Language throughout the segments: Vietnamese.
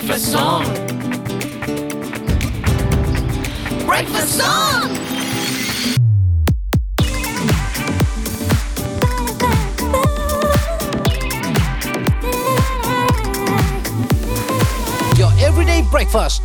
Breakfast song. Breakfast Zone. Your everyday breakfast.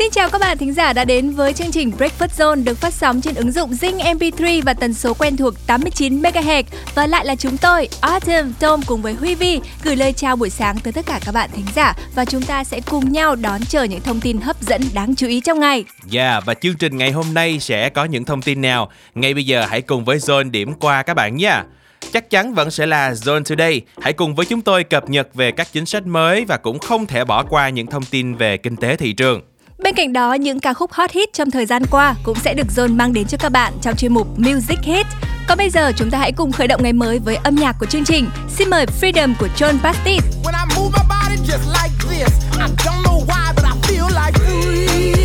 Xin chào các bạn thính giả đã đến với chương trình Breakfast Zone được phát sóng trên ứng dụng Zing MP3 và tần số quen thuộc 89 MHz và lại là chúng tôi Autumn, Tom cùng với Huy Vi gửi lời chào buổi sáng tới tất cả các bạn thính giả và chúng ta sẽ cùng nhau đón chờ những thông tin hấp dẫn đáng chú ý trong ngày. Yeah, và chương trình ngày hôm nay sẽ có những thông tin nào? Ngay bây giờ hãy cùng với Zone điểm qua các bạn nha. Chắc chắn vẫn sẽ là Zone Today. Hãy cùng với chúng tôi cập nhật về các chính sách mới và cũng không thể bỏ qua những thông tin về kinh tế thị trường. Bên cạnh đó, những ca khúc hot hit trong thời gian qua cũng sẽ được Zone mang đến cho các bạn trong chuyên mục Music Hit. Còn bây giờ chúng ta hãy cùng khởi động ngày mới với âm nhạc của chương trình. Xin mời Freedom của John Baptiste. When I move my body just like this, I don't know why, but I feel like free.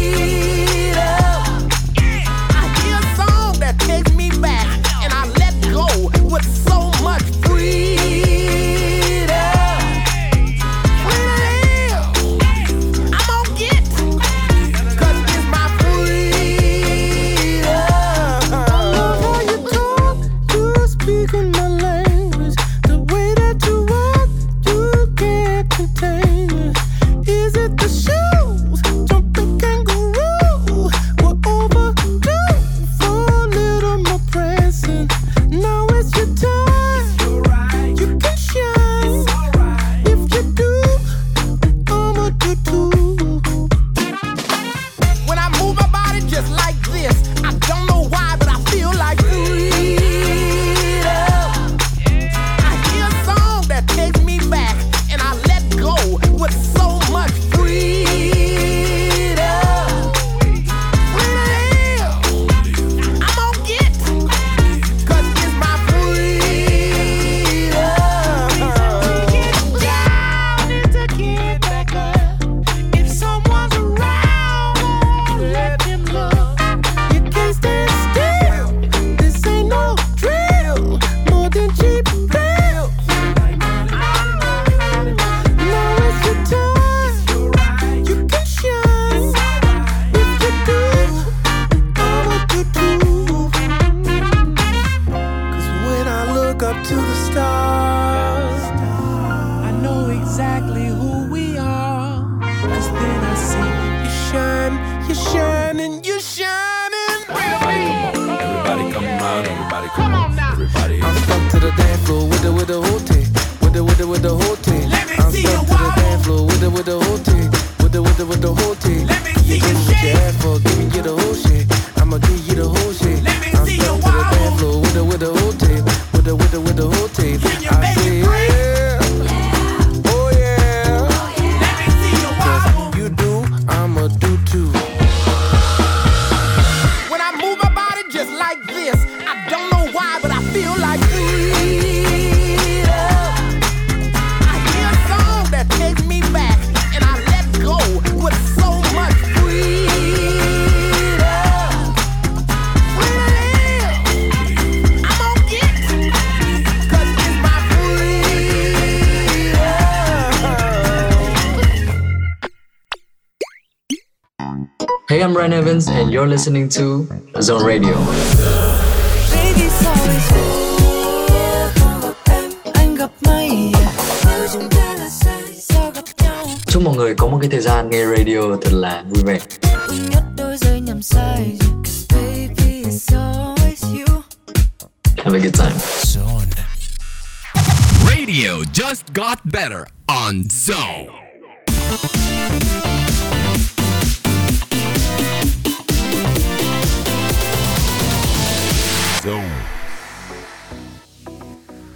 Hey, I'm Ryan Evans, and you're listening to Zone Radio. Baby Chúc mọi người có một cái thời gian nghe radio thật là vui vẻ. Have a good time. Radio just got better on Zone.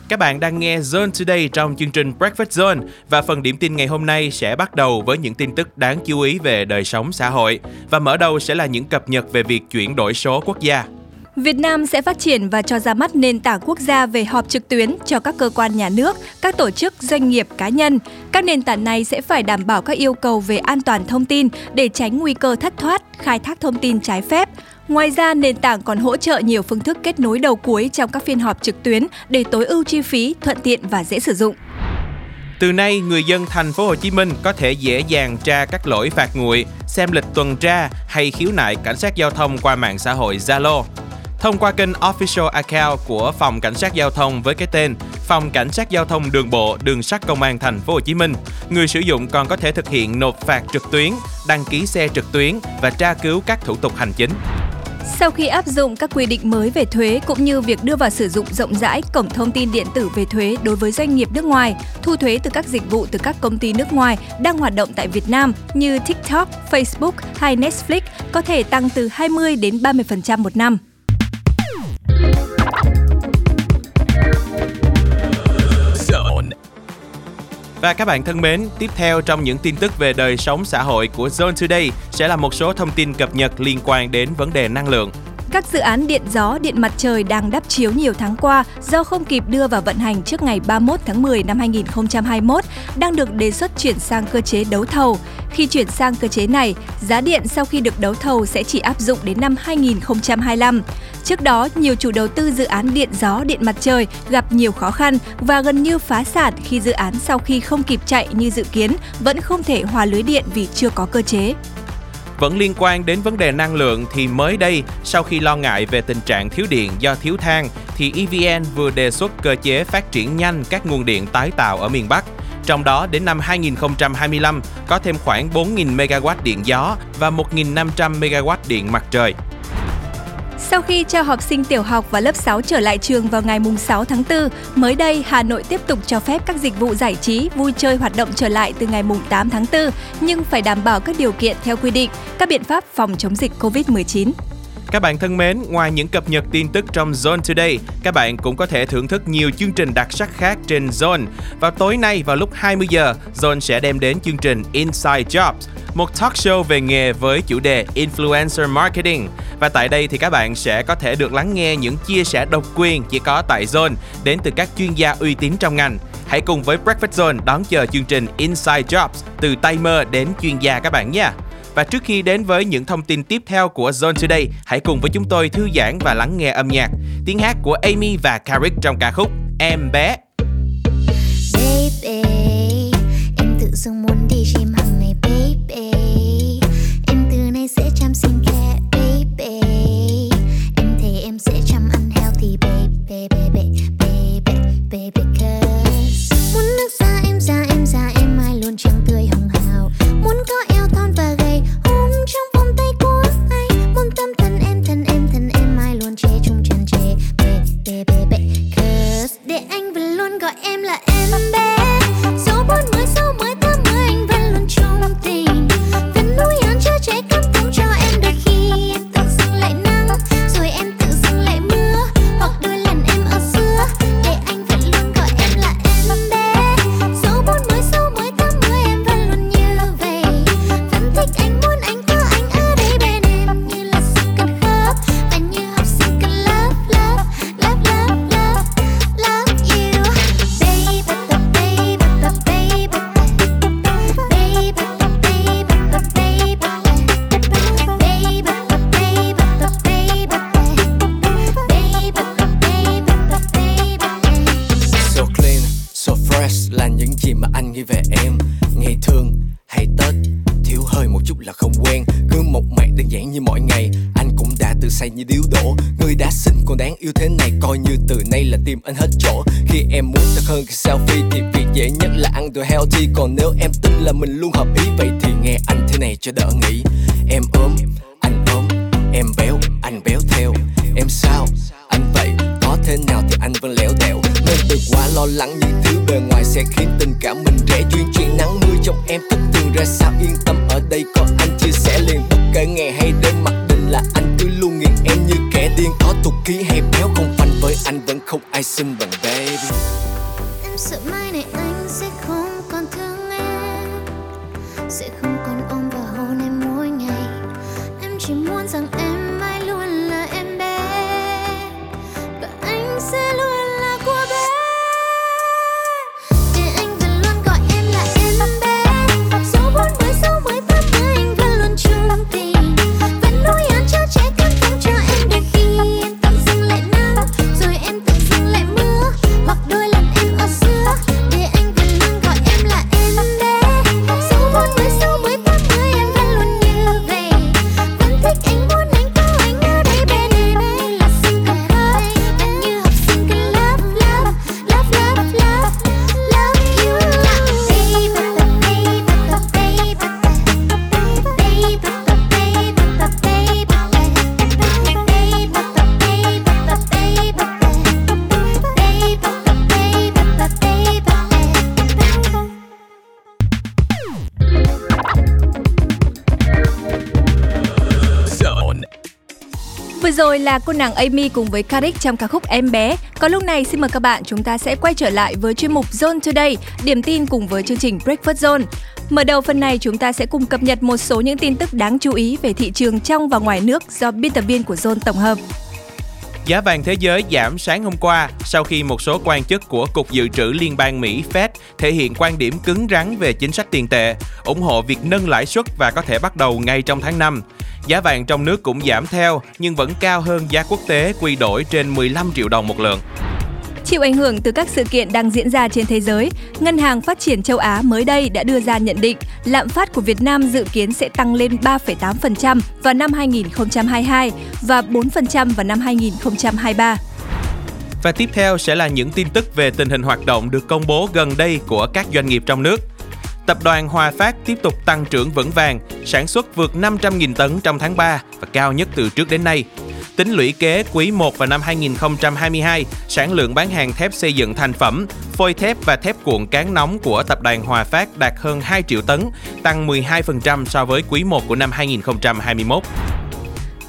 Các bạn đang nghe Zone Today trong chương trình Breakfast Zone và phần điểm tin ngày hôm nay sẽ bắt đầu với những tin tức đáng chú ý về đời sống xã hội và mở đầu sẽ là những cập nhật về việc chuyển đổi số quốc gia. Việt Nam sẽ phát triển và cho ra mắt nền tảng quốc gia về họp trực tuyến cho các cơ quan nhà nước, các tổ chức, doanh nghiệp, cá nhân. Các nền tảng này sẽ phải đảm bảo các yêu cầu về an toàn thông tin để tránh nguy cơ thất thoát, khai thác thông tin trái phép. Ngoài ra, nền tảng còn hỗ trợ nhiều phương thức kết nối đầu cuối trong các phiên họp trực tuyến để tối ưu chi phí, thuận tiện và dễ sử dụng. Từ nay, người dân thành phố Hồ Chí Minh có thể dễ dàng tra các lỗi phạt nguội, xem lịch tuần tra hay khiếu nại cảnh sát giao thông qua mạng xã hội Zalo. Thông qua kênh official account của Phòng Cảnh sát Giao thông với cái tên Phòng Cảnh sát Giao thông Đường bộ Đường sắt Công an Thành phố Hồ Chí Minh, người sử dụng còn có thể thực hiện nộp phạt trực tuyến, đăng ký xe trực tuyến và tra cứu các thủ tục hành chính. Sau khi áp dụng các quy định mới về thuế cũng như việc đưa vào sử dụng rộng rãi cổng thông tin điện tử về thuế đối với doanh nghiệp nước ngoài, thu thuế từ các dịch vụ từ các công ty nước ngoài đang hoạt động tại Việt Nam như TikTok, Facebook hay Netflix có thể tăng từ 20 đến 30% một năm. Và các bạn thân mến, tiếp theo trong những tin tức về đời sống xã hội của Zone Today sẽ là một số thông tin cập nhật liên quan đến vấn đề năng lượng. Các dự án điện gió, điện mặt trời đang đắp chiếu nhiều tháng qua do không kịp đưa vào vận hành trước ngày 31 tháng 10 năm 2021 đang được đề xuất chuyển sang cơ chế đấu thầu. Khi chuyển sang cơ chế này, giá điện sau khi được đấu thầu sẽ chỉ áp dụng đến năm 2025. Trước đó, nhiều chủ đầu tư dự án điện gió, điện mặt trời gặp nhiều khó khăn và gần như phá sản khi dự án sau khi không kịp chạy như dự kiến vẫn không thể hòa lưới điện vì chưa có cơ chế. Vẫn liên quan đến vấn đề năng lượng thì mới đây, sau khi lo ngại về tình trạng thiếu điện do thiếu than, thì EVN vừa đề xuất cơ chế phát triển nhanh các nguồn điện tái tạo ở miền Bắc. Trong đó, đến năm 2025 có thêm khoảng 4.000 MW điện gió và 1.500 MW điện mặt trời. Sau khi cho học sinh tiểu học và lớp 6 trở lại trường vào ngày 6 tháng 4, mới đây Hà Nội tiếp tục cho phép các dịch vụ giải trí, vui chơi hoạt động trở lại từ ngày 8 tháng 4, nhưng phải đảm bảo các điều kiện theo quy định, các biện pháp phòng chống dịch COVID-19. Các bạn thân mến, ngoài những cập nhật tin tức trong Zone Today, các bạn cũng có thể thưởng thức nhiều chương trình đặc sắc khác trên Zone. Vào tối nay vào lúc 20 giờ, Zone sẽ đem đến chương trình Inside Jobs, một talk show về nghề với chủ đề Influencer Marketing. Và tại đây thì các bạn sẽ có thể được lắng nghe những chia sẻ độc quyền chỉ có tại Zone đến từ các chuyên gia uy tín trong ngành. Hãy cùng với Breakfast Zone đón chờ chương trình Inside Jobs từ tay mơ đến chuyên gia các bạn nha. Và trước khi đến với những thông tin tiếp theo của Zone Today, hãy cùng với chúng tôi thư giãn và lắng nghe âm nhạc. Tiếng hát của Amy và Carrick trong ca khúc Em bé. Ra sao Yên tâm, ở đây có anh chia sẻ liền. Bất kể ngày hay đêm, mặc định là anh cứ luôn nghiền em như kẻ điên, Có thuộc ký hay béo không phanh. Với anh vẫn không ai xinh bằng baby. Em sợ mai này anh sẽ rồi là cô nàng Amy cùng với Karik trong ca khúc Em bé. Còn lúc này xin mời các bạn chúng ta sẽ quay trở lại với chuyên mục Zone Today, điểm tin cùng với chương trình Breakfast Zone. Mở đầu phần này chúng ta sẽ cùng cập nhật một số những tin tức đáng chú ý về thị trường trong và ngoài nước do biên tập viên của Zone tổng hợp. Giá vàng thế giới giảm sáng hôm qua sau khi một số quan chức của Cục Dự trữ Liên bang Mỹ Fed thể hiện quan điểm cứng rắn về chính sách tiền tệ, ủng hộ việc nâng lãi suất và có thể bắt đầu ngay trong tháng 5. Giá vàng trong nước cũng giảm theo nhưng vẫn cao hơn giá quốc tế quy đổi trên 15 triệu đồng một lượng. Chịu ảnh hưởng từ các sự kiện đang diễn ra trên thế giới, Ngân hàng Phát triển châu Á mới đây đã đưa ra nhận định lạm phát của Việt Nam dự kiến sẽ tăng lên 3,8% vào năm 2022 và 4% vào năm 2023. Và tiếp theo sẽ là những tin tức về tình hình hoạt động được công bố gần đây của các doanh nghiệp trong nước. Tập đoàn Hòa Phát tiếp tục tăng trưởng vững vàng, sản xuất vượt 500.000 tấn trong tháng 3 và cao nhất từ trước đến nay. Tính lũy kế quý 1 và năm 2022, sản lượng bán hàng thép xây dựng thành phẩm, phôi thép và thép cuộn cán nóng của tập đoàn Hòa Phát đạt hơn 2 triệu tấn, tăng 12% so với quý 1 của năm 2021.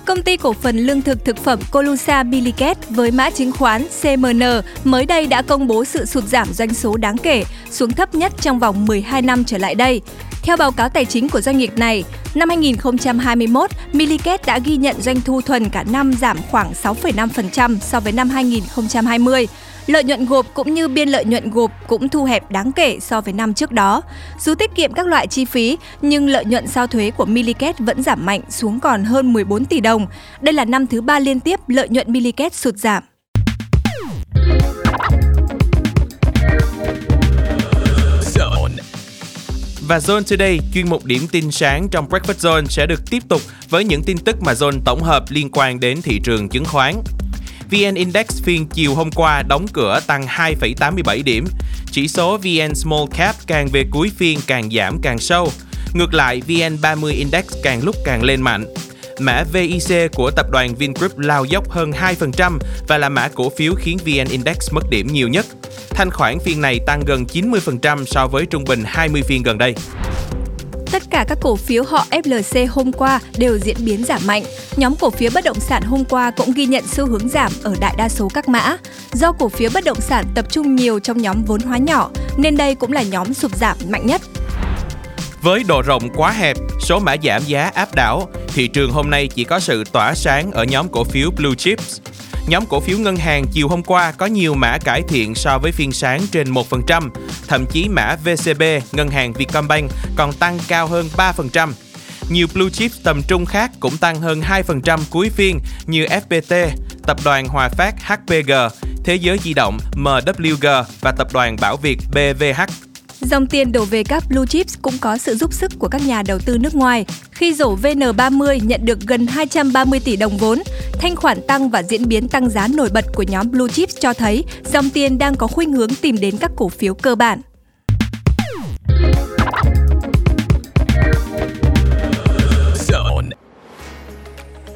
Công ty cổ phần lương thực thực phẩm Colusa Biliket với mã chứng khoán CMN mới đây đã công bố sự sụt giảm doanh số đáng kể, xuống thấp nhất trong vòng 12 năm trở lại đây. Theo báo cáo tài chính của doanh nghiệp này, năm 2021, Miliket đã ghi nhận doanh thu thuần cả năm giảm khoảng 6,5% so với năm 2020. Lợi nhuận gộp cũng như biên lợi nhuận gộp cũng thu hẹp đáng kể so với năm trước đó. Dù tiết kiệm các loại chi phí, nhưng lợi nhuận sau thuế của Milliket vẫn giảm mạnh xuống còn hơn 14 tỷ đồng. Đây là năm thứ ba liên tiếp lợi nhuận Milliket sụt giảm. Và Zone Today, chuyên mục điểm tin sáng trong Breakfast Zone sẽ được tiếp tục với những tin tức mà Zone tổng hợp liên quan đến thị trường chứng khoán. VN Index phiên chiều hôm qua đóng cửa tăng 2,87 điểm. Chỉ số VN Small Cap càng về cuối phiên càng giảm càng sâu. Ngược lại, VN 30 Index càng lúc càng lên mạnh. Mã VIC của tập đoàn Vingroup lao dốc hơn 2% và là mã cổ phiếu khiến VN Index mất điểm nhiều nhất. Thanh khoản phiên này tăng gần 90% so với trung bình 20 phiên gần đây. Tất cả các cổ phiếu họ FLC hôm qua đều diễn biến giảm mạnh. Nhóm cổ phiếu bất động sản hôm qua cũng ghi nhận xu hướng giảm ở đại đa số các mã. Do cổ phiếu bất động sản tập trung nhiều trong nhóm vốn hóa nhỏ, nên đây cũng là nhóm sụt giảm mạnh nhất. Với độ rộng quá hẹp, số mã giảm giá áp đảo, thị trường hôm nay chỉ có sự tỏa sáng ở nhóm cổ phiếu Blue Chips. Nhóm cổ phiếu ngân hàng chiều hôm qua có nhiều mã cải thiện so với phiên sáng trên 1%, thậm chí mã VCB, ngân hàng Vietcombank còn tăng cao hơn 3%. Nhiều blue chip tầm trung khác cũng tăng hơn 2% cuối phiên như FPT, tập đoàn Hòa Phát HPG, Thế giới di động MWG và tập đoàn Bảo Việt BVH. Dòng tiền đổ về các blue chips cũng có sự giúp sức của các nhà đầu tư nước ngoài. Khi rổ VN30 nhận được gần 230 tỷ đồng vốn, thanh khoản tăng và diễn biến tăng giá nổi bật của nhóm blue chips cho thấy dòng tiền đang có khuynh hướng tìm đến các cổ phiếu cơ bản.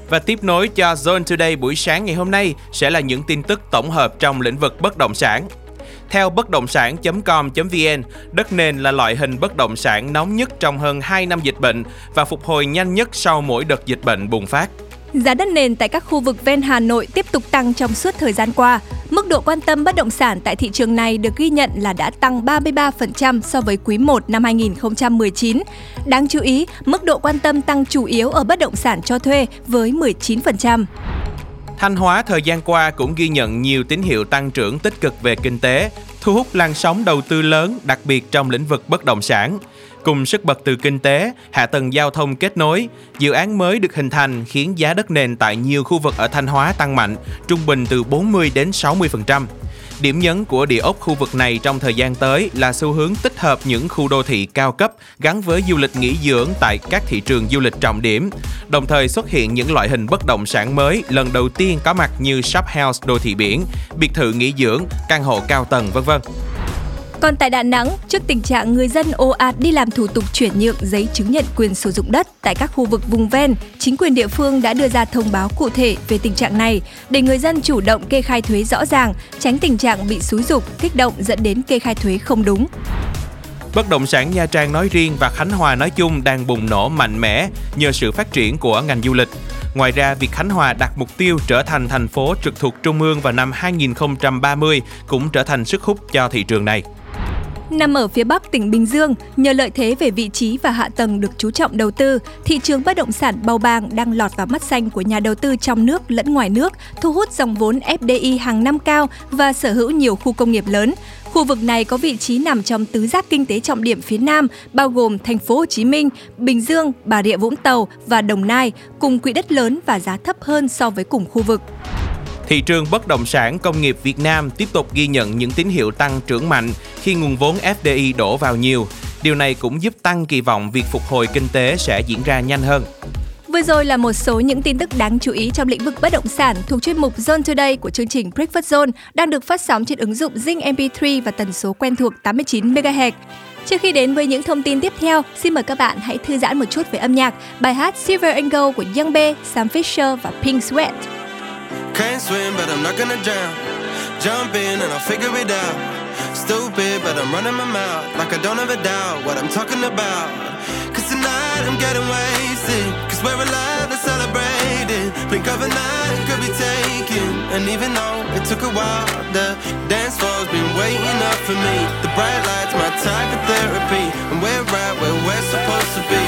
Và tiếp nối cho Zone Today buổi sáng ngày hôm nay sẽ là những tin tức tổng hợp trong lĩnh vực bất động sản. Theo bất động sản.com.vn, đất nền là loại hình bất động sản nóng nhất trong hơn 2 năm dịch bệnh và phục hồi nhanh nhất sau mỗi đợt dịch bệnh bùng phát. Giá đất nền tại các khu vực ven Hà Nội tiếp tục tăng trong suốt thời gian qua. Mức độ quan tâm bất động sản tại thị trường này được ghi nhận là đã tăng 33% so với quý 1 năm 2019. Đáng chú ý, mức độ quan tâm tăng chủ yếu ở bất động sản cho thuê với 19%. Thanh Hóa thời gian qua cũng ghi nhận nhiều tín hiệu tăng trưởng tích cực về kinh tế, thu hút làn sóng đầu tư lớn, đặc biệt trong lĩnh vực bất động sản. Cùng sức bật từ kinh tế, hạ tầng giao thông kết nối, dự án mới được hình thành khiến giá đất nền tại nhiều khu vực ở Thanh Hóa tăng mạnh, trung bình từ 40 đến 60%. Điểm nhấn của địa ốc khu vực này trong thời gian tới là xu hướng tích hợp những khu đô thị cao cấp gắn với du lịch nghỉ dưỡng tại các thị trường du lịch trọng điểm. Đồng thời xuất hiện những loại hình bất động sản mới lần đầu tiên có mặt như shop house đô thị biển, biệt thự nghỉ dưỡng, căn hộ cao tầng vân vân. Còn tại Đà Nẵng, trước tình trạng người dân ồ ạt đi làm thủ tục chuyển nhượng giấy chứng nhận quyền sử dụng đất tại các khu vực vùng ven, chính quyền địa phương đã đưa ra thông báo cụ thể về tình trạng này để người dân chủ động kê khai thuế rõ ràng, tránh tình trạng bị xúi dục, kích động dẫn đến kê khai thuế không đúng. Bất động sản Nha Trang nói riêng và Khánh Hòa nói chung đang bùng nổ mạnh mẽ nhờ sự phát triển của ngành du lịch. Ngoài ra, việc Khánh Hòa đặt mục tiêu trở thành thành phố trực thuộc Trung ương vào năm 2030 cũng trở thành sức hút cho thị trường này. Nằm ở phía Bắc tỉnh Bình Dương, nhờ lợi thế về vị trí và hạ tầng được chú trọng đầu tư, thị trường bất động sản bầu bàng đang lọt vào mắt xanh của nhà đầu tư trong nước lẫn ngoài nước, thu hút dòng vốn FDI hàng năm cao và sở hữu nhiều khu công nghiệp lớn. Khu vực này có vị trí nằm trong tứ giác kinh tế trọng điểm phía Nam, bao gồm thành phố Hồ Chí Minh, Bình Dương, Bà Rịa Vũng Tàu và Đồng Nai, cùng quỹ đất lớn và giá thấp hơn so với cùng khu vực. Thị trường bất động sản công nghiệp Việt Nam tiếp tục ghi nhận những tín hiệu tăng trưởng mạnh khi nguồn vốn FDI đổ vào nhiều. Điều này cũng giúp tăng kỳ vọng việc phục hồi kinh tế sẽ diễn ra nhanh hơn. Vừa rồi là một số những tin tức đáng chú ý trong lĩnh vực bất động sản thuộc chuyên mục Zone Today của chương trình Breakfast Zone đang được phát sóng trên ứng dụng Zing MP3 và tần số quen thuộc 89 MHz. Trước khi đến với những thông tin tiếp theo, xin mời các bạn hãy thư giãn một chút về âm nhạc. Bài hát Silver and Gold của Young B, Sam Fisher và Pink Sweat. Can't swim, but I'm not gonna drown. Jump in and I'll figure it out. Stupid, but I'm running my mouth like I don't have a doubt what I'm talking about. Cause tonight I'm getting wasted. Cause we're alive and celebrating. Blink of an eye could be taken. And even though it took a while, the dance floor's been waiting up for me. The bright lights, my type of therapy. And we're right where we're supposed to be.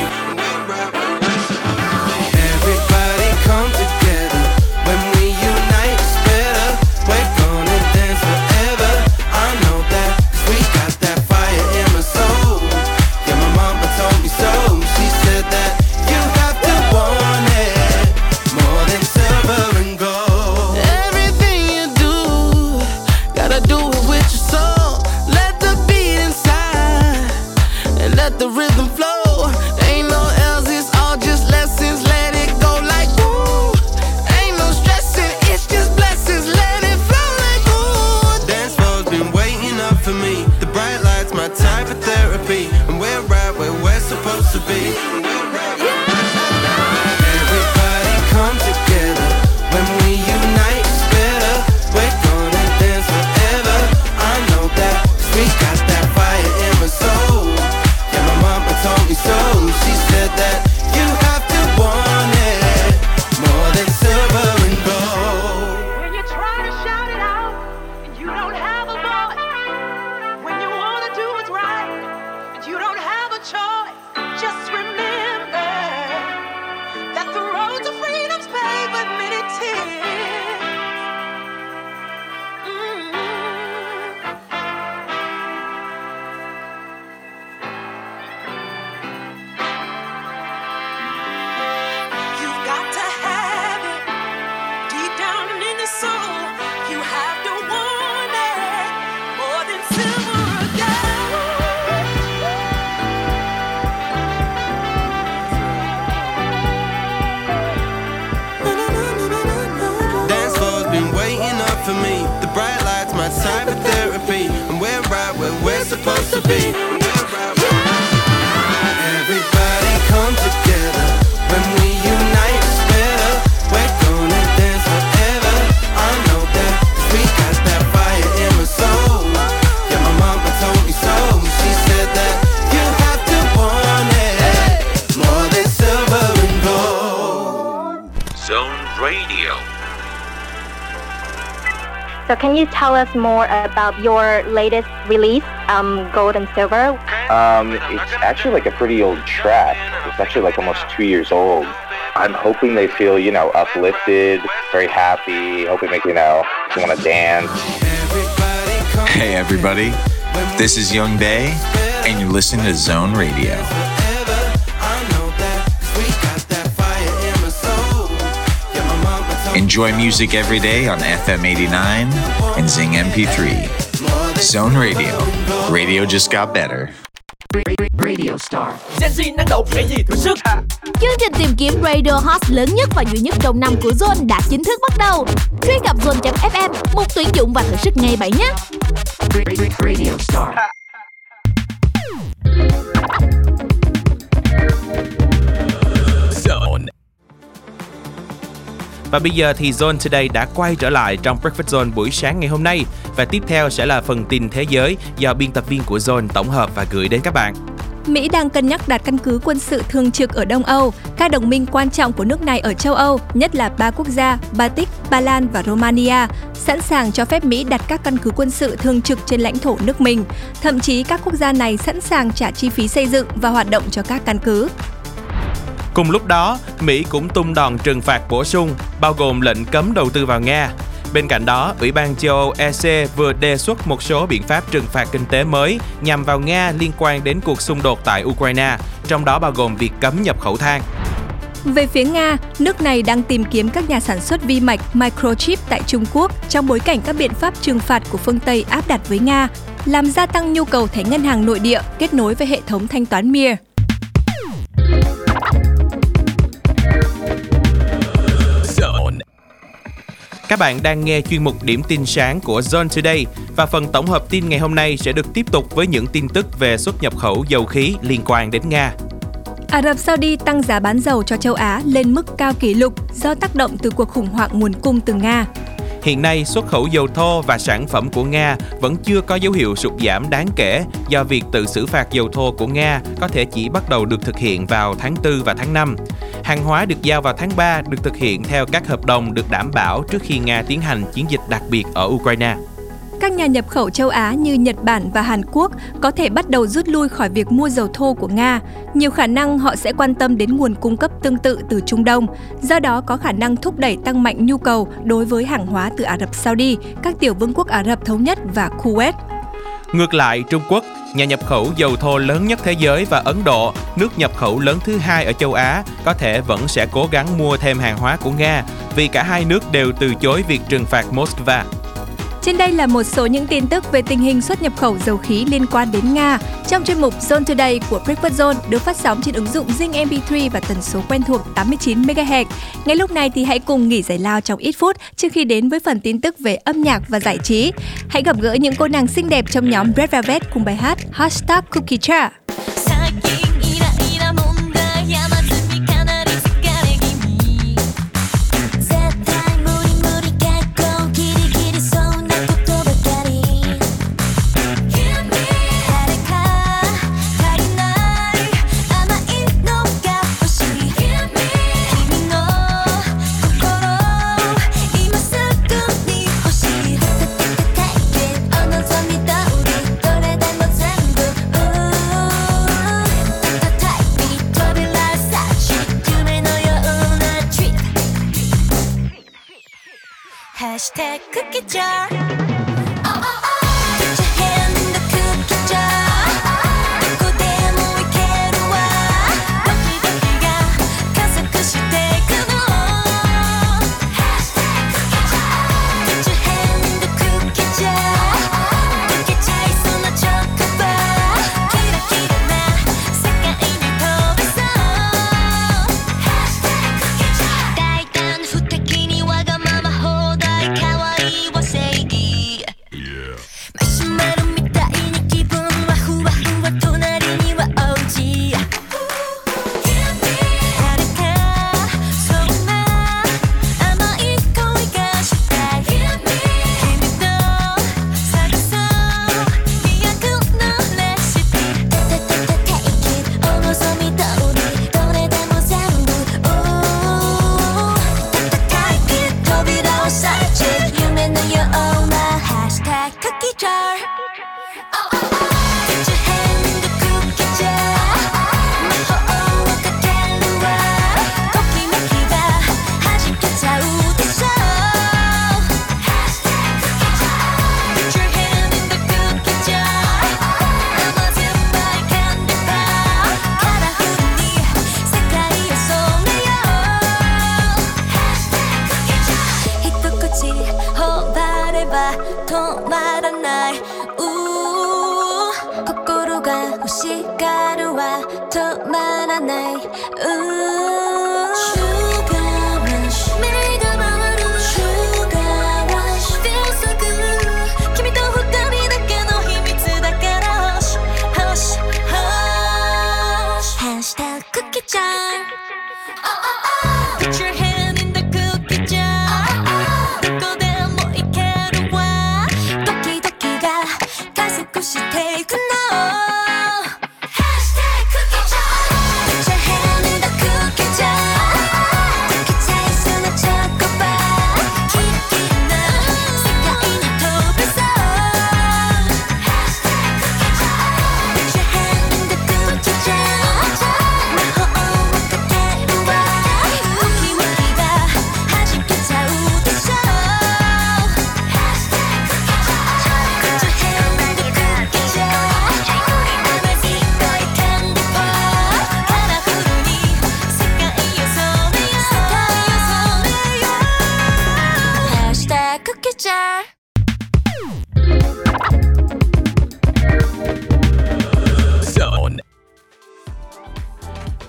So can you tell us more about your latest release, um, Gold and Silver? Um, it's actually like a pretty old track. It's actually like almost two years old. I'm hoping they feel, you know, uplifted, very happy, hoping they, you know, want to dance. Hey everybody, this is Young Bay, and you're listening to Zone Radio. Enjoy music every day on FM 89 and Zing MP3. Zone Radio. Radio just got better. Radio Star. Gen Z năng động cái gì thử sức Chương trình tìm kiếm Radio Hot lớn nhất và duy nhất trong năm của Zone đã chính thức bắt đầu. Truy cập Zone.fm, một tuyển dụng và thử sức ngay bảy nhé. Radio Star. Và bây giờ thì Zone Today đã quay trở lại trong Breakfast Zone buổi sáng ngày hôm nay và tiếp theo sẽ là phần tin thế giới do biên tập viên của Zone tổng hợp và gửi đến các bạn. Mỹ đang cân nhắc đặt căn cứ quân sự thường trực ở Đông Âu. Các đồng minh quan trọng của nước này ở châu Âu, nhất là ba quốc gia Baltic, Ba Lan và Romania, sẵn sàng cho phép Mỹ đặt các căn cứ quân sự thường trực trên lãnh thổ nước mình. Thậm chí các quốc gia này sẵn sàng trả chi phí xây dựng và hoạt động cho các căn cứ. Cùng lúc đó, Mỹ cũng tung đòn trừng phạt bổ sung, bao gồm lệnh cấm đầu tư vào Nga. Bên cạnh đó, Ủy ban châu Âu EC vừa đề xuất một số biện pháp trừng phạt kinh tế mới nhằm vào Nga liên quan đến cuộc xung đột tại Ukraine, trong đó bao gồm việc cấm nhập khẩu than. Về phía Nga, nước này đang tìm kiếm các nhà sản xuất vi mạch microchip tại Trung Quốc trong bối cảnh các biện pháp trừng phạt của phương Tây áp đặt với Nga, làm gia tăng nhu cầu thẻ ngân hàng nội địa kết nối với hệ thống thanh toán Mir. Các bạn đang nghe chuyên mục điểm tin sáng của Zone Today và phần tổng hợp tin ngày hôm nay sẽ được tiếp tục với những tin tức về xuất nhập khẩu dầu khí liên quan đến Nga. Ả Rập Saudi tăng giá bán dầu cho châu Á lên mức cao kỷ lục do tác động từ cuộc khủng hoảng nguồn cung từ Nga. Hiện nay, xuất khẩu dầu thô và sản phẩm của Nga vẫn chưa có dấu hiệu sụt giảm đáng kể do việc tự xử phạt dầu thô của Nga có thể chỉ bắt đầu được thực hiện vào tháng 4 và tháng 5. Hàng hóa được giao vào tháng 3 được thực hiện theo các hợp đồng được đảm bảo trước khi Nga tiến hành chiến dịch đặc biệt ở Ukraine. Các nhà nhập khẩu châu Á như Nhật Bản và Hàn Quốc có thể bắt đầu rút lui khỏi việc mua dầu thô của Nga. Nhiều khả năng họ sẽ quan tâm đến nguồn cung cấp tương tự từ Trung Đông, do đó có khả năng thúc đẩy tăng mạnh nhu cầu đối với hàng hóa từ Ả Rập Saudi, các tiểu vương quốc Ả Rập Thống Nhất và Kuwait. Ngược lại, Trung Quốc, nhà nhập khẩu dầu thô lớn nhất thế giới và Ấn Độ, nước nhập khẩu lớn thứ hai ở châu Á, có thể vẫn sẽ cố gắng mua thêm hàng hóa của Nga vì cả hai nước đều từ chối việc trừng phạt Moscow. Trên đây là một số những tin tức về tình hình xuất nhập khẩu dầu khí liên quan đến Nga trong chuyên mục Zone Today của Breakfast Zone được phát sóng trên ứng dụng Zing MP3 và tần số quen thuộc 89 MHz. Ngay lúc này thì hãy cùng nghỉ giải lao trong ít phút trước khi đến với phần tin tức về âm nhạc và giải trí. Hãy gặp gỡ những cô nàng xinh đẹp trong nhóm Red Velvet cùng bài hát Hashtag Cookie Jar. 테크 기자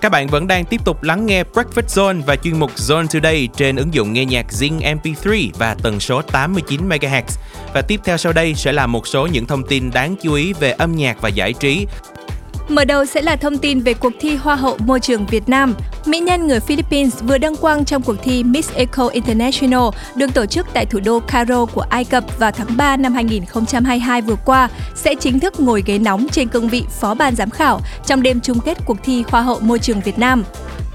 Các bạn vẫn đang tiếp tục lắng nghe Breakfast Zone và chuyên mục Zone Today trên ứng dụng nghe nhạc Zing MP3 và tần số 89 MHz. Và tiếp theo sau đây sẽ là một số những thông tin đáng chú ý về âm nhạc và giải trí Mở đầu sẽ là thông tin về cuộc thi Hoa hậu môi trường Việt Nam. Mỹ nhân người Philippines vừa đăng quang trong cuộc thi Miss Eco International được tổ chức tại thủ đô Cairo của Ai Cập vào tháng 3 năm 2022 vừa qua, sẽ chính thức ngồi ghế nóng trên cương vị phó ban giám khảo trong đêm chung kết cuộc thi Hoa hậu môi trường Việt Nam.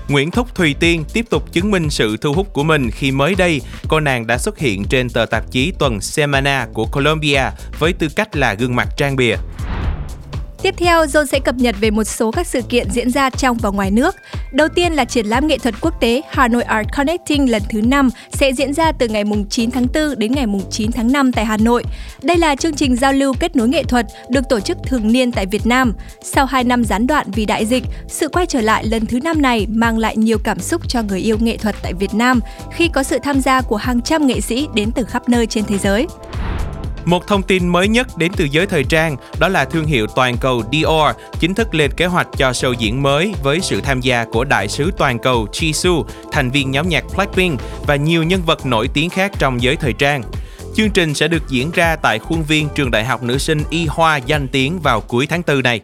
Nguyễn Thúc Thùy Tiên tiếp tục chứng minh sự thu hút của mình khi mới đây cô nàng đã xuất hiện trên tờ tạp chí tuần Semana của Colombia với tư cách là gương mặt trang bìa. Tiếp theo, John sẽ cập nhật về một số các sự kiện diễn ra trong và ngoài nước. Đầu tiên là triển lãm nghệ thuật quốc tế Hà Nội Art Connecting lần thứ 5 sẽ diễn ra từ ngày 9 tháng 4 đến ngày 9 tháng 5 tại Hà Nội. Đây là chương trình giao lưu kết nối nghệ thuật được tổ chức thường niên tại Việt Nam. Sau 2 năm gián đoạn vì đại dịch, sự quay trở lại lần thứ 5 này mang lại nhiều cảm xúc cho người yêu nghệ thuật tại Việt Nam khi có sự tham gia của hàng trăm nghệ sĩ đến từ khắp nơi trên thế giới. Một thông tin mới nhất đến từ giới thời trang đó là thương hiệu toàn cầu Dior chính thức lên kế hoạch cho show diễn mới với sự tham gia của đại sứ toàn cầu Jisoo, thành viên nhóm nhạc Blackpink và nhiều nhân vật nổi tiếng khác trong giới thời trang. Chương trình sẽ được diễn ra tại khuôn viên trường đại học nữ sinh Y Hoa danh tiếng vào cuối tháng 4 này.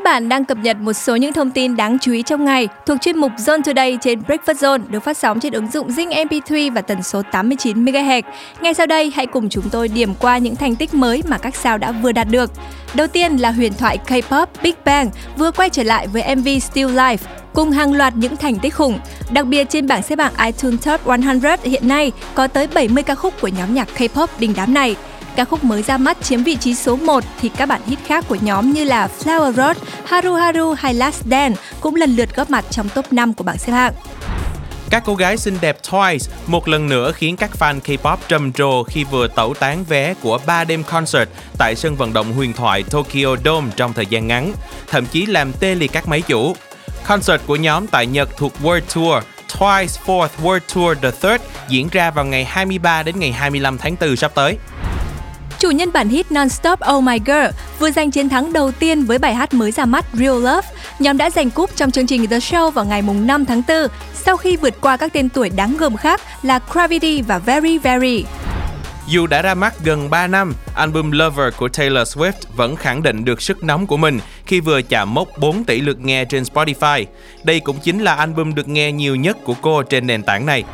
Các bạn đang cập nhật một số những thông tin đáng chú ý trong ngày thuộc chuyên mục Zone Today trên Breakfast Zone được phát sóng trên ứng dụng Zing MP3 và tần số 89 MHz. Ngay sau đây, hãy cùng chúng tôi điểm qua những thành tích mới mà các sao đã vừa đạt được. Đầu tiên là huyền thoại K-pop Big Bang vừa quay trở lại với MV Still Life cùng hàng loạt những thành tích khủng. Đặc biệt trên bảng xếp hạng iTunes Top 100 hiện nay có tới 70 ca khúc của nhóm nhạc K-pop đình đám này. Ca khúc mới ra mắt chiếm vị trí số 1 thì các bản hit khác của nhóm như là Flower Road, Haru Haru hay Last Dance cũng lần lượt góp mặt trong top 5 của bảng xếp hạng. Các cô gái xinh đẹp Twice một lần nữa khiến các fan K-pop trầm trồ khi vừa tẩu tán vé của 3 đêm concert tại sân vận động huyền thoại Tokyo Dome trong thời gian ngắn, thậm chí làm tê liệt các máy chủ. Concert của nhóm tại Nhật thuộc World Tour Twice Fourth World Tour The Third diễn ra vào ngày 23 đến ngày 25 tháng 4 sắp tới. Chủ nhân bản hit Non-Stop Oh My Girl vừa giành chiến thắng đầu tiên với bài hát mới ra mắt Real Love. Nhóm đã giành cúp trong chương trình The Show vào ngày 5 tháng 4 sau khi vượt qua các tên tuổi đáng gờm khác là Gravity và Very Very. Dù đã ra mắt gần 3 năm, album Lover của Taylor Swift vẫn khẳng định được sức nóng của mình khi vừa chạm mốc 4 tỷ lượt nghe trên Spotify. Đây cũng chính là album được nghe nhiều nhất của cô trên nền tảng này.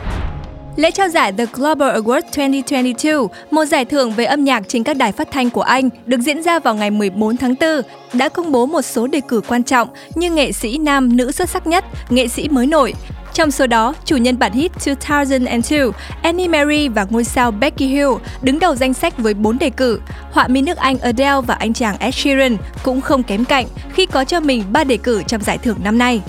Lễ trao giải The Global Awards 2022, một giải thưởng về âm nhạc trên các đài phát thanh của Anh, được diễn ra vào ngày 14 tháng 4, đã công bố một số đề cử quan trọng như nghệ sĩ nam nữ xuất sắc nhất, nghệ sĩ mới nổi. Trong số đó, chủ nhân bản hit 2002, Annie Mary và ngôi sao Becky Hill đứng đầu danh sách với 4 đề cử. Họa mi nước Anh Adele và anh chàng Ed Sheeran cũng không kém cạnh khi có cho mình 3 đề cử trong giải thưởng năm nay.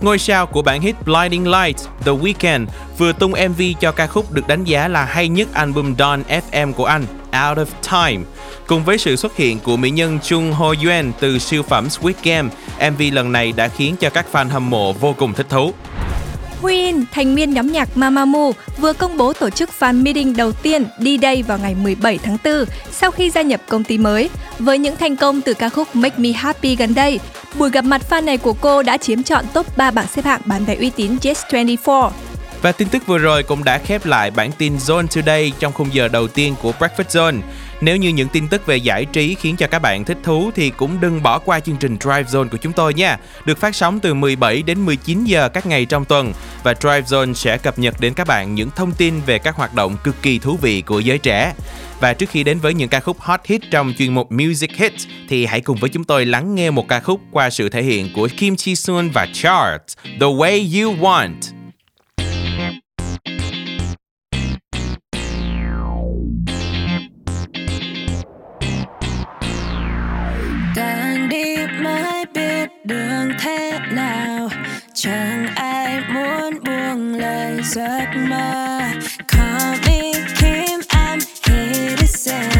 Ngôi sao của bản hit Blinding Lights, The Weeknd vừa tung MV cho ca khúc được đánh giá là hay nhất album Don FM của anh, Out of Time. Cùng với sự xuất hiện của mỹ nhân Chung Ho Yuen từ siêu phẩm Squid Game, MV lần này đã khiến cho các fan hâm mộ vô cùng thích thú. Huyin, thành viên nhóm nhạc Mamamoo, vừa công bố tổ chức fan meeting đầu tiên D-Day vào ngày 17 tháng 4 sau khi gia nhập công ty mới. Với những thành công từ ca khúc Make Me Happy gần đây, buổi gặp mặt fan này của cô đã chiếm trọn top 3 bảng xếp hạng bán vé uy tín Yes24. Và tin tức vừa rồi cũng đã khép lại bản tin Zone Today trong khung giờ đầu tiên của Breakfast Zone. Nếu như những tin tức về giải trí khiến cho các bạn thích thú thì cũng đừng bỏ qua chương trình Drive Zone của chúng tôi nha. Được phát sóng từ 17 đến 19 giờ các ngày trong tuần và Drive Zone sẽ cập nhật đến các bạn những thông tin về các hoạt động cực kỳ thú vị của giới trẻ. Và trước khi đến với những ca khúc hot hit trong chuyên mục Music Hits thì hãy cùng với chúng tôi lắng nghe một ca khúc qua sự thể hiện của Kim Chi Sun và Charts, The Way You Want. Buông lời giấc mơ. Call me Kim I'm here to say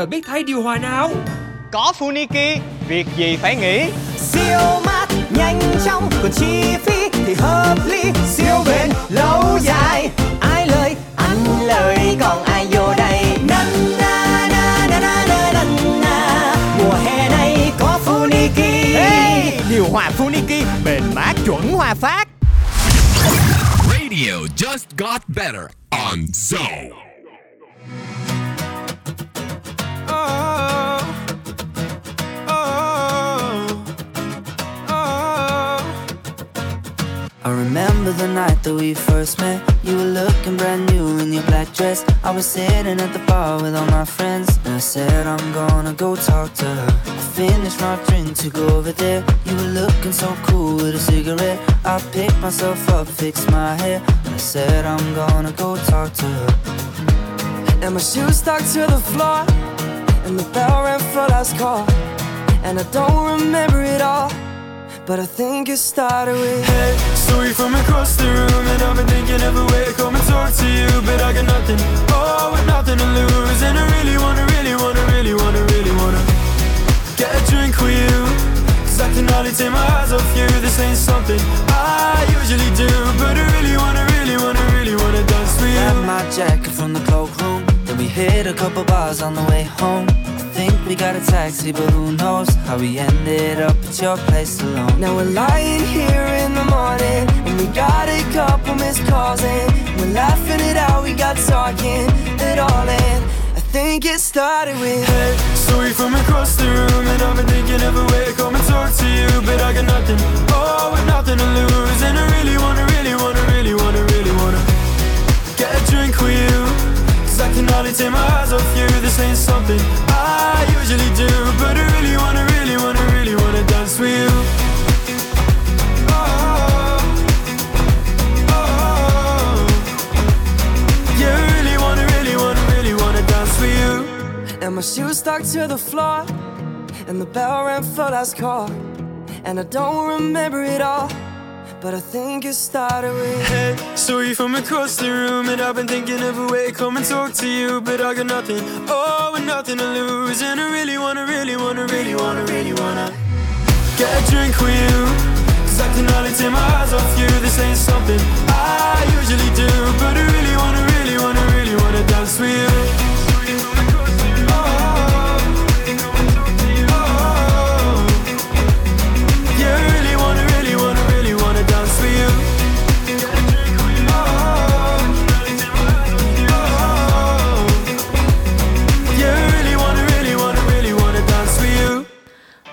giờ biết thay điều hòa nào? Có Funiki, việc gì phải nghĩ? Siêu mát, nhanh chóng, còn chi phí thì hợp lý. Siêu bền, lâu dài, ai lời, ăn lời còn ai vô đây? Năn na na na na na na na. Mùa hè này có Funiki. Hey, Điều hòa Funiki, bền mát chuẩn hòa phát. Radio just got better on Zone. That we first met. You were looking brand new in your black dress. I was sitting at the bar with all my friends. And I said, I'm gonna go talk to her. I finished my drink to go over there. You were looking so cool with a cigarette. I picked myself up, fixed my hair. And I said, I'm gonna go talk to her. And my shoes stuck to the floor And the bell rang for last call And I don't remember it all But I think it started with Hey, you from across the room And I've been thinking of a way to come and talk to you But I got nothing, oh, with nothing to lose And I really wanna, really wanna, really wanna, really wanna Get a drink with you Cause I can hardly take my eyes off you This ain't something I usually do But I really wanna, really wanna, really wanna dance with you Grabbed my jacket from the cloakroom. Then we hit a couple bars on the way home. I think we got a taxi, but who knows how we ended up at your place alone. Now we're lying here in the morning And we got a couple missed calls and We're laughing it out, we got talking it all in. I think it started with Hey, saw you from across the room And I've been thinking of a way to come and talk to you But I got nothing, oh, with nothing to lose And I really wanna, really wanna, really wanna, really wanna Get a drink with you Cause I can hardly take my eyes off you. This ain't something I usually do But I really wanna, really wanna, really wanna dance with you. Oh, oh, oh. Yeah, I really wanna, really wanna, really wanna dance with you. And my shoes stuck to the floor And the bell rang for last call. And I don't remember it all but I think it started with. Hey, saw you from across the room, and I've been thinking of a way to come and talk to you, but I got nothing, oh, and nothing to lose, and I really wanna, really wanna, really wanna, really wanna get a drink with you. Cause I can hardly take my eyes off you. This ain't something I usually do, but I really wanna, really wanna, really wanna dance with you.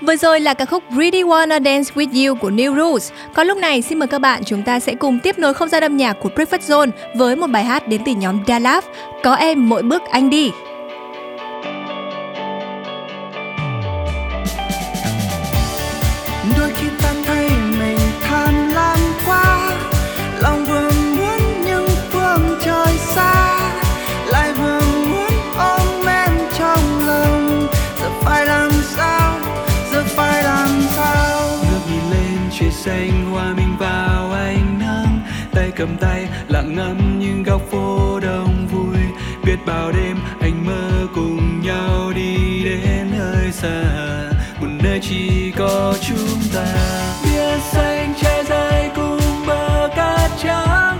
Vừa rồi là ca khúc Really Wanna Dance With You của New Rules. Còn lúc này xin mời các bạn chúng ta sẽ cùng tiếp nối không gian âm nhạc của Breakfast Zone với một bài hát đến từ nhóm Dalaf, Có em mỗi bước anh đi. Xanh hòa mình vào ánh nắng. Tay cầm tay, lặng ngắm những góc phố đông vui. Biết bao đêm anh mơ cùng nhau đi đến nơi xa. Một nơi chỉ có chúng ta. Biết xanh che dài cùng bờ cát trắng.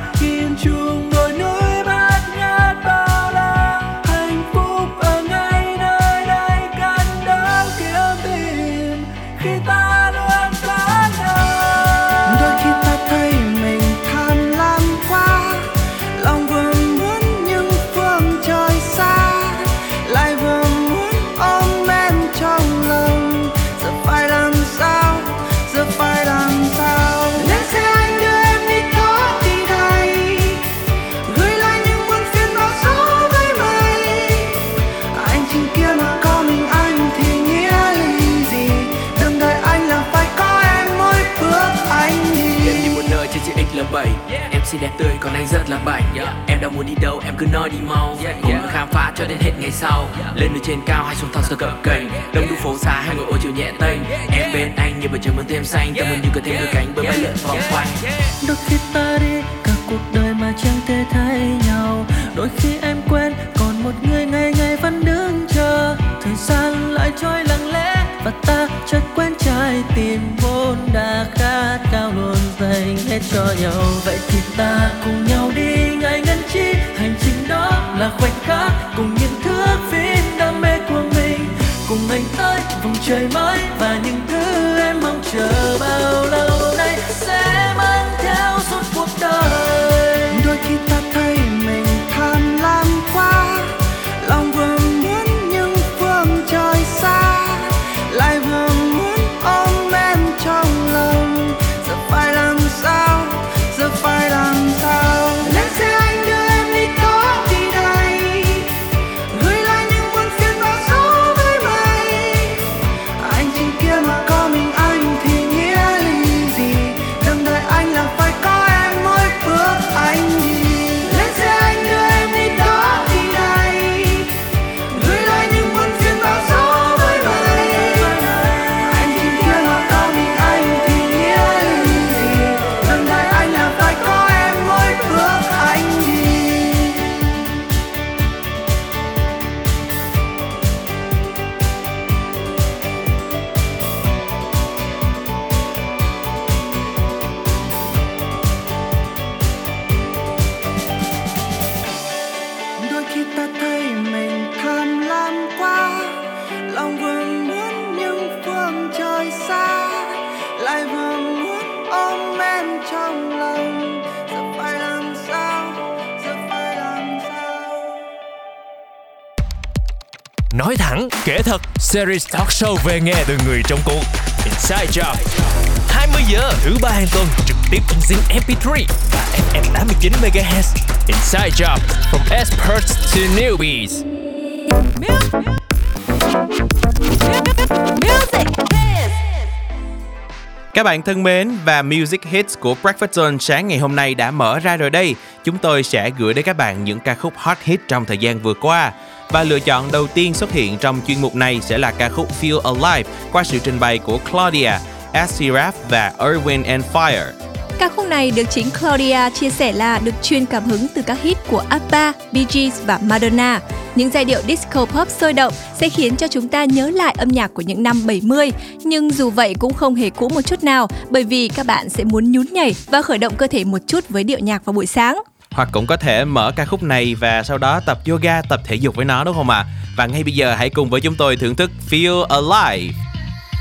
Là 7 Em xinh đẹp tươi còn anh rất là bảnh. Em đang muốn đi đâu em cứ nói đi mau. Cùng nhau khám phá cho đến hết ngày sau. Lên nơi trên cao hay xuống thang sơ cập cành. Đông đúc phố xa hay ngồi ô chiều nhẹ tênh. Em bên anh như bầu trời mơn thêm xanh. Tâm hồn như có thêm đôi cánh bơi bay lượn vòng quanh. đôi khi ta đi cả cuộc đời mà chẳng thể thấy nhau. Đôi khi em quên còn một người ngày ngày vẫn đứng chờ. Thời gian lại trôi lặng lẽ và ta chợt trái tim vốn đã khát cao luôn, dành hết cho nhau. Vậy thì ta cùng nhau đi ngày ngân chi. Hành trình đó là khoảnh khắc cùng những thước phim đam mê của mình. Cùng anh tới, vùng trời mới và những thứ em mong chờ bao lâu Nói kể thật, series talk show về nghe từ người trong cuộc. Inside Job. 20 giờ thứ ba hàng tuần trực tiếp trên Zing MP3 và FM 89 MHz. Inside Job, from experts to newbies. Các bạn thân mến và Music Hits của Breakfast Zone sáng ngày hôm nay đã mở ra rồi đây. Chúng tôi sẽ gửi đến các bạn những ca khúc hot hit trong thời gian vừa qua. Và lựa chọn đầu tiên xuất hiện trong chuyên mục này sẽ là ca khúc Feel Alive qua sự trình bày của Claudia, Asiraf và Erwin and Fire. Ca khúc này được chính Claudia chia sẻ là được truyền cảm hứng từ các hit của ABBA, Bee Gees và Madonna. Những giai điệu disco pop sôi động sẽ khiến cho chúng ta nhớ lại âm nhạc của những năm 70, nhưng dù vậy cũng không hề cũ một chút nào bởi vì các bạn sẽ muốn nhún nhảy và khởi động cơ thể một chút với điệu nhạc vào buổi sáng. Hoặc cũng có thể mở ca khúc này và sau đó tập yoga, tập thể dục với nó đúng không ạ? À? Và ngay bây giờ hãy cùng với chúng tôi thưởng thức Feel Alive.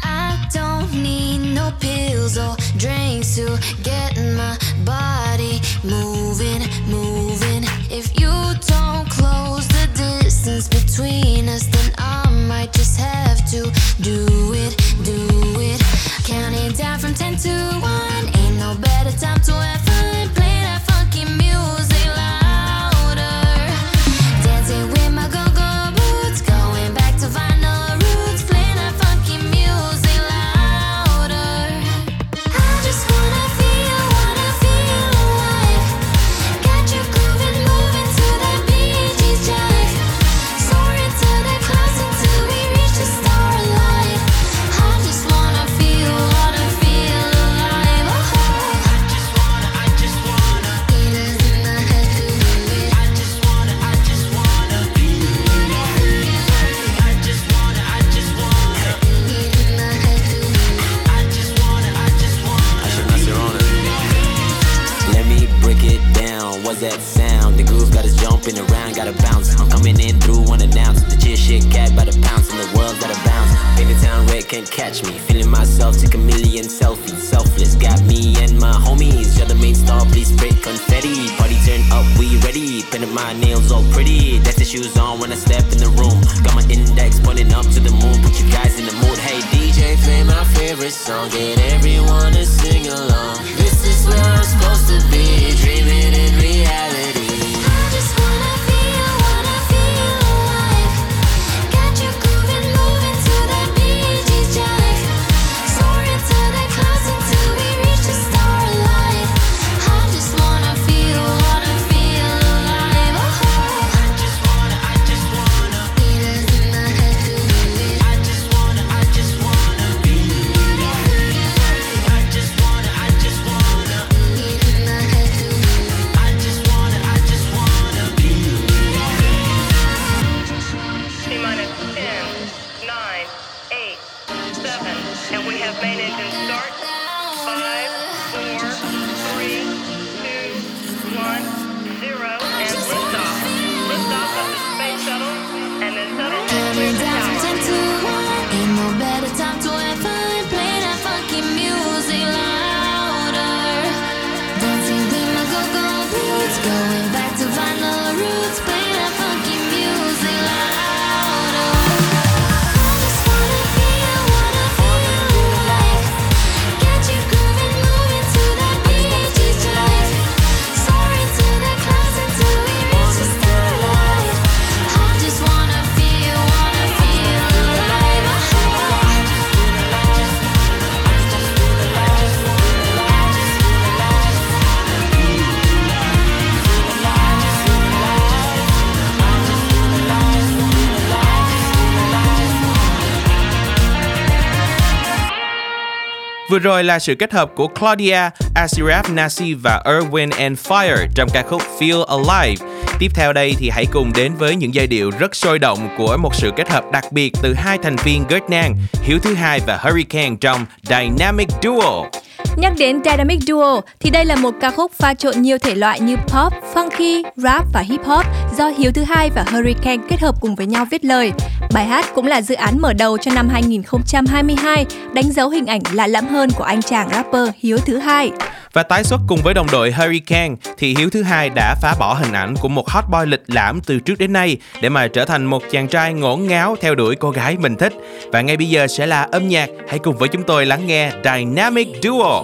I don't need no pills or drinks to get my body moving, moving. If you don't close the distance between us, then I might just have to do it, do it. Counting down from 10 to 1. Vừa rồi là sự kết hợp của Claudia, Asiraf Nasi và Erwin and Fire trong ca khúc Feel Alive. Tiếp theo đây thì hãy cùng đến với những giai điệu rất sôi động của một sự kết hợp đặc biệt từ hai thành viên Gertnan, Hiếu thứ hai và Hurricane trong Dynamic Duo. Nhắc đến Dynamic Duo thì đây là một ca khúc pha trộn nhiều thể loại như pop, funky, rap và hip hop do Hiếu thứ hai và Hurricane kết hợp cùng với nhau viết lời. Bài hát cũng là dự án mở đầu cho năm 2022, đánh dấu hình ảnh lạ lẫm hơn của anh chàng rapper Hiếu thứ hai. Và tái xuất cùng với đồng đội Hurricane thì Hiếu thứ hai đã phá bỏ hình ảnh của một hot boy lịch lãm từ trước đến nay để mà trở thành một chàng trai ngổn ngáo theo đuổi cô gái mình thích. Và ngay bây giờ sẽ là âm nhạc, hãy cùng với chúng tôi lắng nghe Dynamic Duo.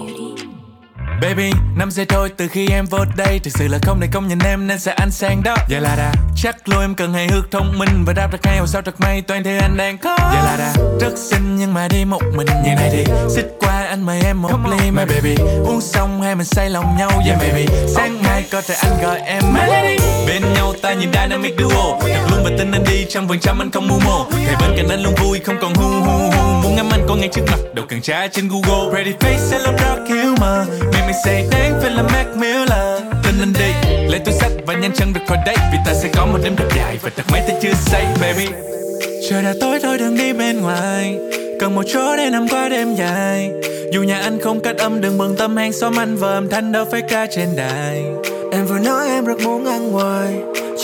Baby, năm giây thôi từ khi em vô đây Thực sự là không thể công nhận em nên sẽ ăn sang đó Vậy là đã chắc luôn em cần hài hước thông minh Và đáp được ngay hồ sao thật may toàn thế anh đang có Vậy là đã rất xinh nhưng mà đi một mình Như này thì xích qua anh mời em một ly my baby. Uống xong hai mình say lòng nhau yeah baby. sáng mai có thể anh gọi em Melody. Bên nhau ta nhìn dynamic duo. Thật luôn và tin anh đi trăm phần trăm anh không mưu mô. Ngày bên cạnh anh luôn vui không còn hu hu hu. Muốn ngắm anh có ngay trước mặt đâu cần tra trên google. Pretty face hello dark humor. Make me say đáng phải là Mac Miller. Tin anh đi lấy túi sách và nhanh chân được khỏi đây vì ta sẽ có một đêm thật dài và thật mấy ta chưa say baby. Trời đã tối thôi đừng đi bên ngoài cần một chỗ để nằm qua đêm dài. Dù nhà anh không cách âm đừng bận tâm hàng xóm anh và âm thanh đâu phải ca trên đài. Em vừa nói em rất muốn ăn ngoài.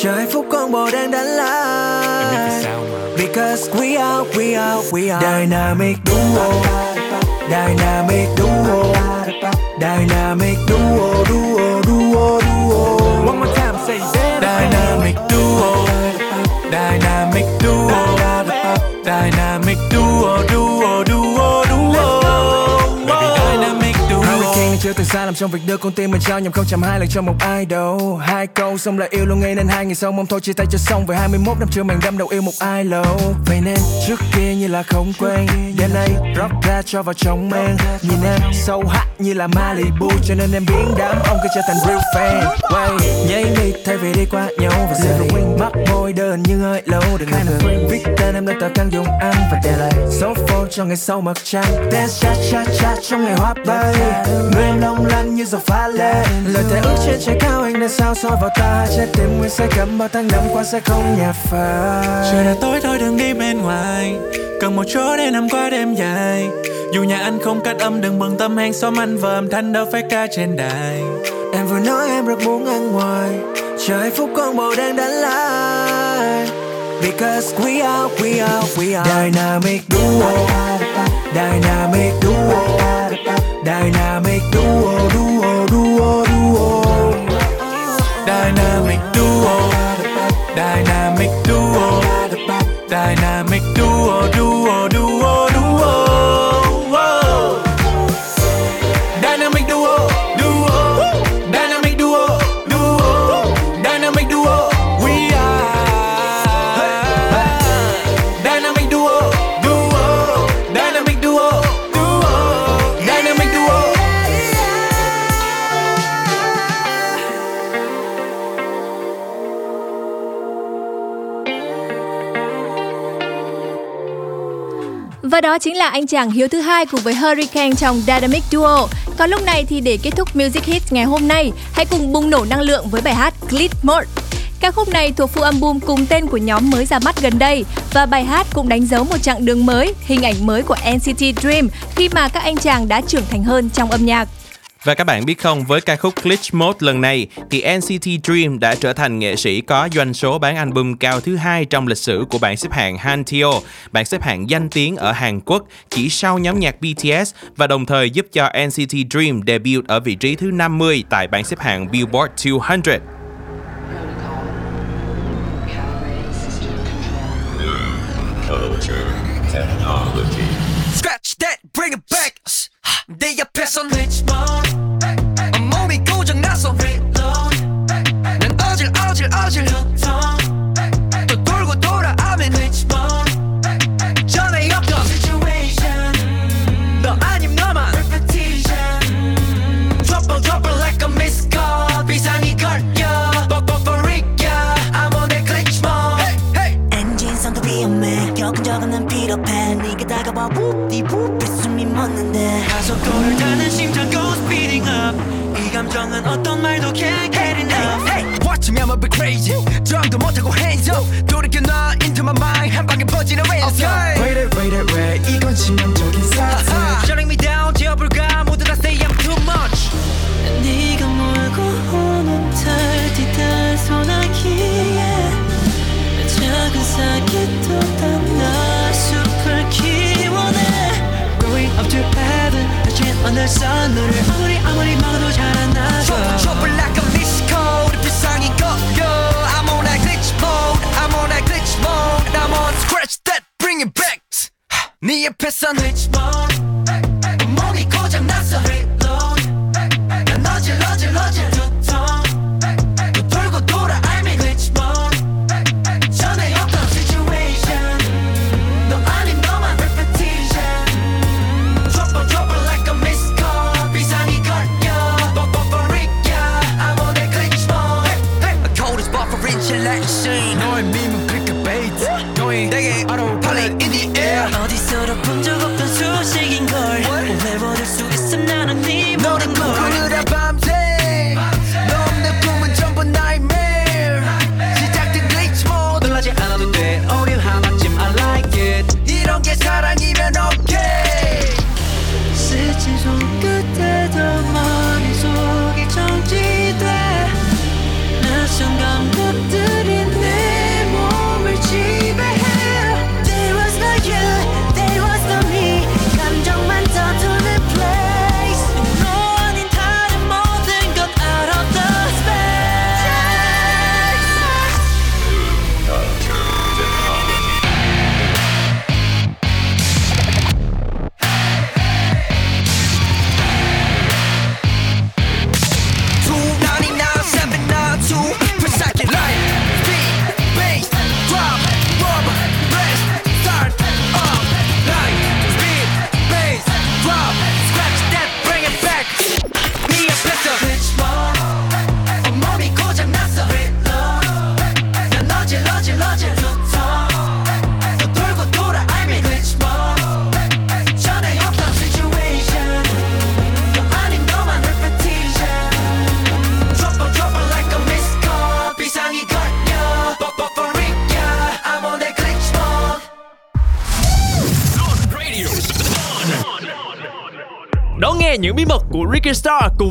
Chờ hạnh phúc con bồ đang đánh lại Because we are, we are, we are. Dynamic duo. Dynamic duo. Dynamic duo, duo, duo, duo One more time, say Dynamic duo Từng sai lầm trong việc đưa con tim mình trao nhầm không chạm hai lần cho một ai đâu Hai câu xong lại yêu luôn ngay nên hai ngày sau mong thôi chia tay cho xong. Về 21 năm chưa màng đâm đầu yêu một ai lâu Vậy nên trước kia như là không quen Đêm nay rock ra cho vào trong men. Nhìn em sâu hắt như là Malibu Cho nên em biến đám ông cứ trở thành real fan. Quay nhảy đi thay vì đi qua nhau Và sẽ luôn quên mắt môi đơn nhưng hơi lâu Đừng ngần viết tên em lên tờ căn dùng ăn Và để lại số phone cho ngày sau mặt trăng. Dance cha cha cha trong ngày hoa bay. Người em long lanh như dòng pha lê. Lời thề ước trên trời cao anh đã sao soi vào ta. Trái tim nguyên say cầm bao tháng năm qua sẽ không nhạt phai. Trời đã tối thôi đừng đi bên ngoài. Cần một chỗ để nằm qua đêm dài. Dù nhà anh không cách âm đừng bận tâm hàng xóm anh và âm thanh đâu phải ca trên đài. Em vừa nói em rất muốn ăn ngoài. Chờ hạnh phúc con bồ đang đánh lại. Because we are, we are, we are. Dynamic duo. Dynamic duo Dynamic duo, duo, duo, duo. Dynamic duo. Dynamic duo Và đó chính là anh chàng Hiếu thứ hai cùng với Hurricane trong Dynamic Duo. Còn lúc này thì để kết thúc Music Hits ngày hôm nay, hãy cùng bùng nổ năng lượng với bài hát Glit Mode. Ca khúc này thuộc full album cùng tên của nhóm mới ra mắt gần đây và bài hát cũng đánh dấu một chặng đường mới, hình ảnh mới của NCT Dream khi mà các anh chàng đã trưởng thành hơn trong âm nhạc. Và các bạn biết không, với ca khúc Glitch Mode lần này thì NCT Dream đã trở thành nghệ sĩ có doanh số bán album cao thứ hai trong lịch sử của bảng xếp hạng Hanteo, bảng xếp hạng danh tiếng ở Hàn Quốc chỉ sau nhóm nhạc BTS và đồng thời giúp cho NCT Dream debut ở vị trí thứ 50 tại bảng xếp hạng Billboard 200. Culture technology. Scratch that, bring it back. 내 glitch mode. 몸이 고장나서 reload. 난 어질 어질 어질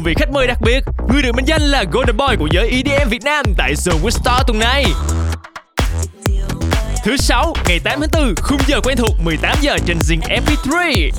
vị khách mời đặc biệt, người được mệnh danh là Golden Boy của giới EDM Việt Nam tại Zone with Star tuần này. Thứ sáu, ngày 8 tháng 4, khung giờ quen thuộc 18 giờ trên Zing MP3.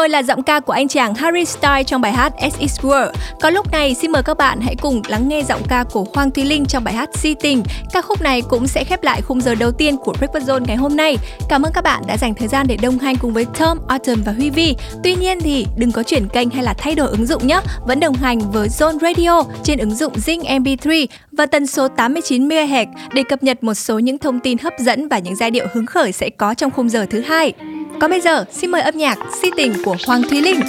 rồi là giọng ca của anh chàng Harry Styles trong bài hát As Is World. Có lúc này xin mời các bạn hãy cùng lắng nghe giọng ca của Hoàng Thúy Linh trong bài hát Si Tình. Ca khúc này cũng sẽ khép lại khung giờ đầu tiên của Breakfast Zone ngày hôm nay. Cảm ơn các bạn đã dành thời gian để đồng hành cùng với Tom, Autumn và Huy Vi. Tuy nhiên thì đừng có chuyển kênh hay là thay đổi ứng dụng nhé. Vẫn đồng hành với Zone Radio trên ứng dụng Zing MP3 và tần số 89 MHz để cập nhật một số những thông tin hấp dẫn và những giai điệu hứng khởi sẽ có trong khung giờ thứ hai. Còn bây giờ, xin mời âm nhạc Si tình của Hoàng Thúy Linh.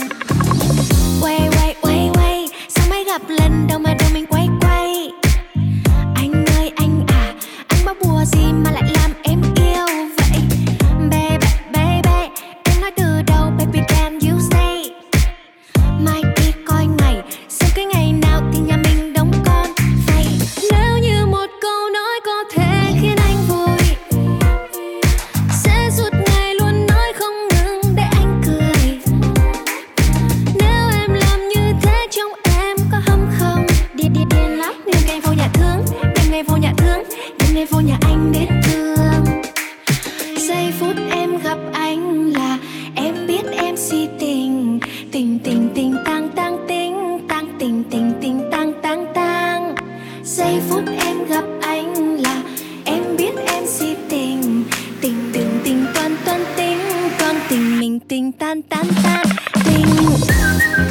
Quay quay quay quay, sao mới gặp lần đầu mà 叮叮当当当叮。